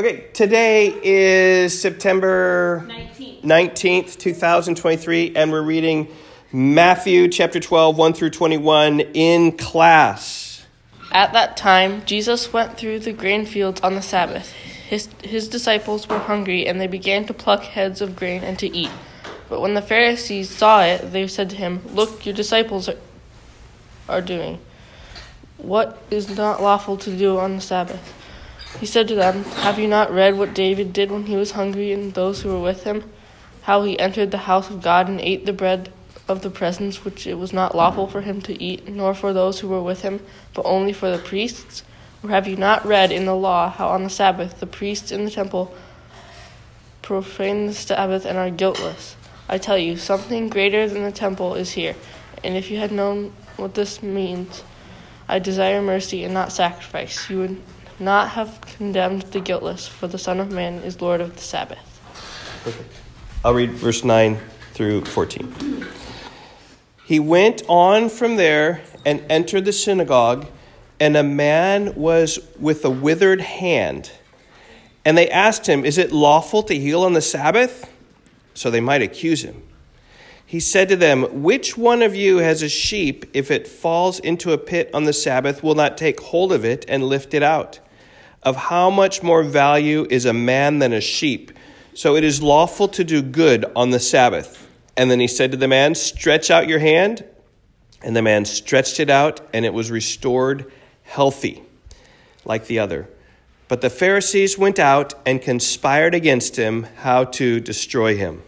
Okay, today is September 19th. 19th, 2023, and we're reading Matthew chapter 12, 1 through 21 in class. At that time, Jesus went through the grain fields on the Sabbath. His, his disciples were hungry, and they began to pluck heads of grain and to eat. But when the Pharisees saw it, they said to him, Look, your disciples are, are doing what is not lawful to do on the Sabbath. He said to them, Have you not read what David did when he was hungry and those who were with him? How he entered the house of God and ate the bread of the presence which it was not lawful for him to eat, nor for those who were with him, but only for the priests? Or have you not read in the law how on the Sabbath the priests in the temple profane the Sabbath and are guiltless? I tell you, something greater than the temple is here. And if you had known what this means, I desire mercy and not sacrifice, you would not have condemned the guiltless, for the Son of Man is Lord of the Sabbath. I'll read verse 9 through 14. He went on from there and entered the synagogue, and a man was with a withered hand. And they asked him, Is it lawful to heal on the Sabbath? So they might accuse him. He said to them, Which one of you has a sheep, if it falls into a pit on the Sabbath, will not take hold of it and lift it out? Of how much more value is a man than a sheep? So it is lawful to do good on the Sabbath. And then he said to the man, Stretch out your hand. And the man stretched it out, and it was restored healthy, like the other. But the Pharisees went out and conspired against him how to destroy him.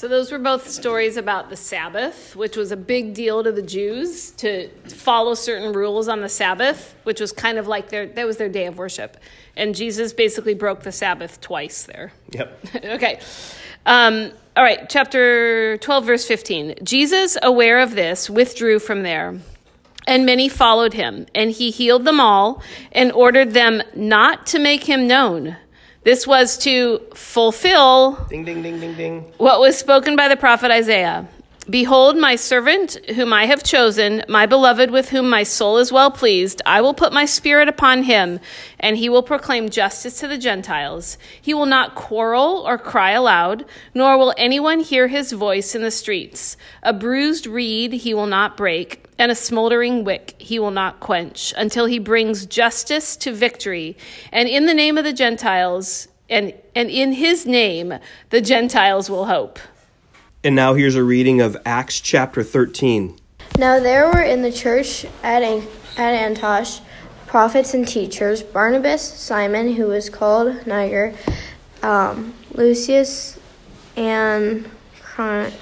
So those were both stories about the Sabbath, which was a big deal to the Jews to follow certain rules on the Sabbath, which was kind of like their that was their day of worship. And Jesus basically broke the Sabbath twice there. Yep. okay. Um, all right, chapter 12, verse 15. Jesus, aware of this, withdrew from there. And many followed him, and he healed them all and ordered them not to make him known. This was to fulfill Ding, ding, ding, ding, ding. what was spoken by the prophet Isaiah. Behold, my servant, whom I have chosen, my beloved, with whom my soul is well pleased. I will put my spirit upon him, and he will proclaim justice to the Gentiles. He will not quarrel or cry aloud, nor will anyone hear his voice in the streets. A bruised reed he will not break, and a smoldering wick he will not quench, until he brings justice to victory. And in the name of the Gentiles, and, and in his name, the Gentiles will hope. And now here's a reading of Acts chapter 13. Now there were in the church at, An- at Antioch prophets and teachers Barnabas, Simon, who was called Niger, um, Lucius, and Chron-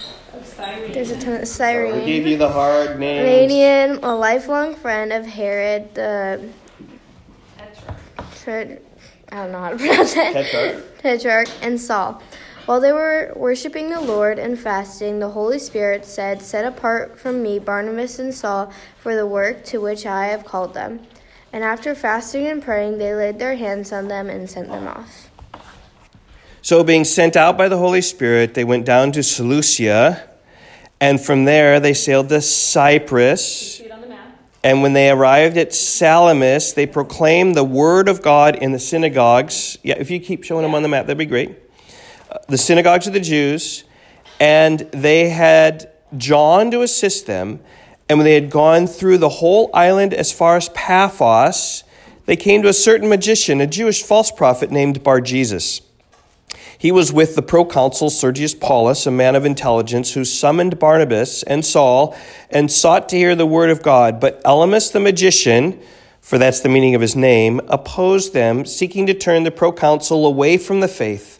there's a ton of We Cyrene. gave you the hard names. Radian, a lifelong friend of Herod the Tre- I don't know how to pronounce it. Tetrarch. Tetrarch and Saul. While they were worshiping the Lord and fasting, the Holy Spirit said, Set apart from me Barnabas and Saul for the work to which I have called them. And after fasting and praying, they laid their hands on them and sent them off. So, being sent out by the Holy Spirit, they went down to Seleucia, and from there they sailed to Cyprus. And when they arrived at Salamis, they proclaimed the word of God in the synagogues. Yeah, if you keep showing them on the map, that'd be great. The synagogues of the Jews, and they had John to assist them. And when they had gone through the whole island as far as Paphos, they came to a certain magician, a Jewish false prophet named Bar Jesus. He was with the proconsul Sergius Paulus, a man of intelligence, who summoned Barnabas and Saul and sought to hear the word of God. But Elymas the magician, for that's the meaning of his name, opposed them, seeking to turn the proconsul away from the faith.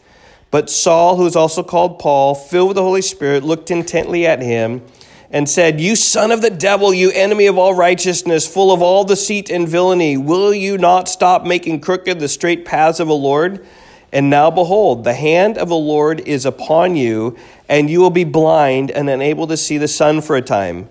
But Saul, who is also called Paul, filled with the Holy Spirit, looked intently at him and said, You son of the devil, you enemy of all righteousness, full of all deceit and villainy, will you not stop making crooked the straight paths of the Lord? And now behold, the hand of the Lord is upon you, and you will be blind and unable to see the sun for a time.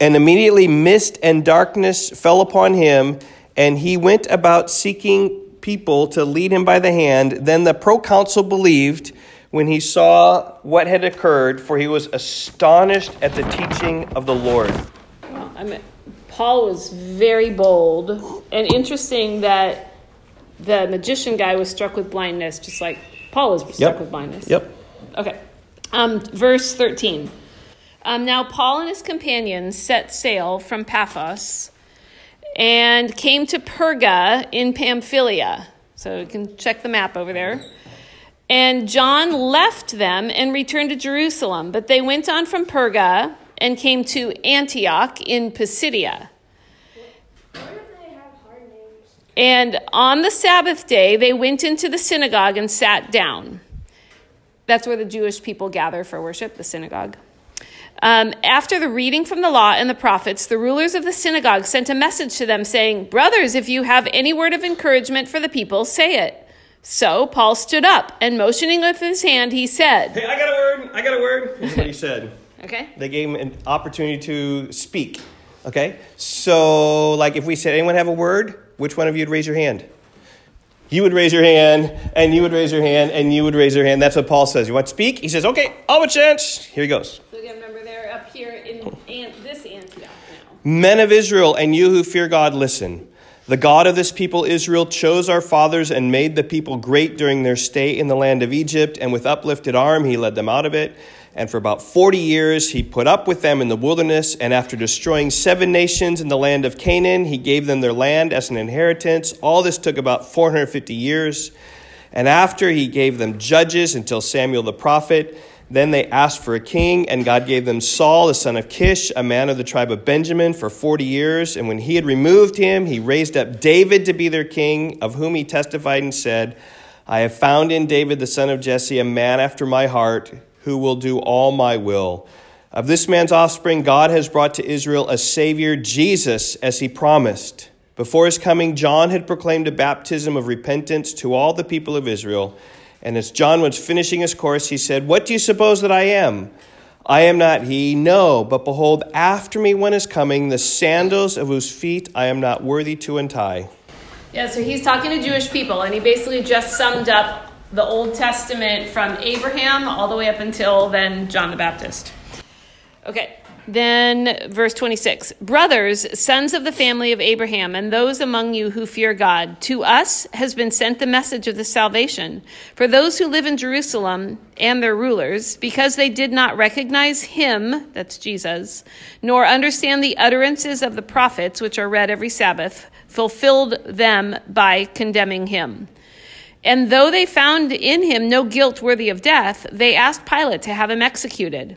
And immediately mist and darkness fell upon him, and he went about seeking people to lead him by the hand. Then the proconsul believed when he saw what had occurred, for he was astonished at the teaching of the Lord. I mean, Paul was very bold, and interesting that the magician guy was struck with blindness, just like Paul was struck Yep. with blindness. Yep. Okay. Um, verse 13. Um, now, Paul and his companions set sail from Paphos and came to Perga in Pamphylia. So you can check the map over there. And John left them and returned to Jerusalem, but they went on from Perga and came to Antioch in Pisidia. And on the Sabbath day, they went into the synagogue and sat down. That's where the Jewish people gather for worship, the synagogue. Um, after the reading from the law and the prophets, the rulers of the synagogue sent a message to them saying, Brothers, if you have any word of encouragement for the people, say it. So Paul stood up and motioning with his hand, he said, Hey, I got a word. I got a word. Is what he said. Okay? They gave him an opportunity to speak. Okay? So, like if we said, anyone have a word? Which one of you would raise your hand? You would raise your hand, and you would raise your hand, and you would raise your hand. That's what Paul says. You want to speak? He says, okay, I'll have a chance. Here he goes. So again, remember they're here in this Antioch now. Men of Israel, and you who fear God, listen. The God of this people, Israel, chose our fathers and made the people great during their stay in the land of Egypt, and with uplifted arm he led them out of it. And for about 40 years he put up with them in the wilderness, and after destroying seven nations in the land of Canaan, he gave them their land as an inheritance. All this took about 450 years. And after he gave them judges until Samuel the prophet, then they asked for a king, and God gave them Saul, the son of Kish, a man of the tribe of Benjamin, for 40 years. And when he had removed him, he raised up David to be their king, of whom he testified and said, I have found in David, the son of Jesse, a man after my heart, who will do all my will. Of this man's offspring, God has brought to Israel a Savior, Jesus, as he promised. Before his coming, John had proclaimed a baptism of repentance to all the people of Israel. And as John was finishing his course, he said, What do you suppose that I am? I am not he, no, but behold, after me one is coming, the sandals of whose feet I am not worthy to untie. Yeah, so he's talking to Jewish people, and he basically just summed up the Old Testament from Abraham all the way up until then John the Baptist. Okay, then verse 26 Brothers, sons of the family of Abraham, and those among you who fear God, to us has been sent the message of the salvation. For those who live in Jerusalem and their rulers, because they did not recognize him, that's Jesus, nor understand the utterances of the prophets, which are read every Sabbath, fulfilled them by condemning him. And though they found in him no guilt worthy of death, they asked Pilate to have him executed.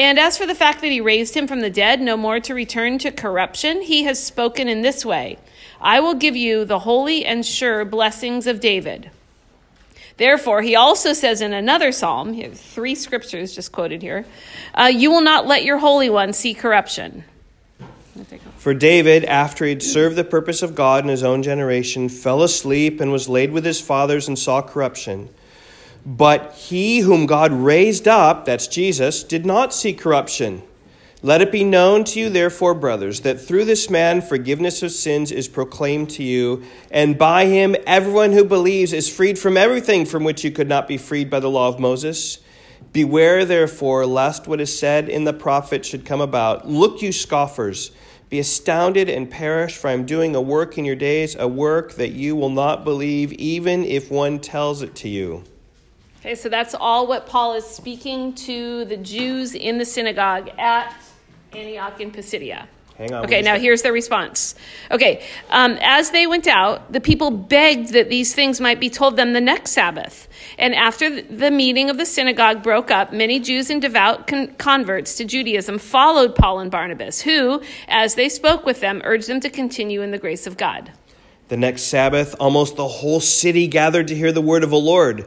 And as for the fact that he raised him from the dead, no more to return to corruption, he has spoken in this way I will give you the holy and sure blessings of David. Therefore, he also says in another psalm, three scriptures just quoted here, uh, You will not let your Holy One see corruption. For David, after he had served the purpose of God in his own generation, fell asleep and was laid with his fathers and saw corruption. But he whom God raised up, that's Jesus, did not see corruption. Let it be known to you, therefore, brothers, that through this man forgiveness of sins is proclaimed to you, and by him everyone who believes is freed from everything from which you could not be freed by the law of Moses. Beware, therefore, lest what is said in the prophet should come about. Look, you scoffers, be astounded and perish, for I am doing a work in your days, a work that you will not believe, even if one tells it to you. Okay, so that's all what Paul is speaking to the Jews in the synagogue at Antioch in Pisidia. Hang on. Okay, now here's the response. Okay, um, as they went out, the people begged that these things might be told them the next Sabbath. And after the meeting of the synagogue broke up, many Jews and devout con- converts to Judaism followed Paul and Barnabas, who, as they spoke with them, urged them to continue in the grace of God. The next Sabbath, almost the whole city gathered to hear the word of the Lord.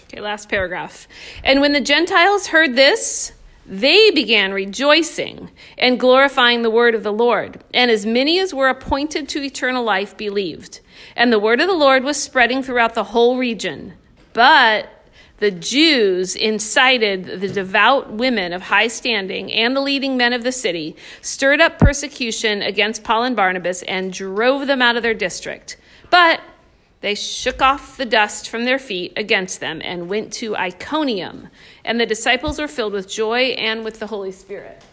Okay, last paragraph. And when the Gentiles heard this, they began rejoicing and glorifying the word of the Lord. And as many as were appointed to eternal life believed. And the word of the Lord was spreading throughout the whole region. But the Jews incited the devout women of high standing and the leading men of the city, stirred up persecution against Paul and Barnabas, and drove them out of their district. But they shook off the dust from their feet against them and went to Iconium. And the disciples were filled with joy and with the Holy Spirit.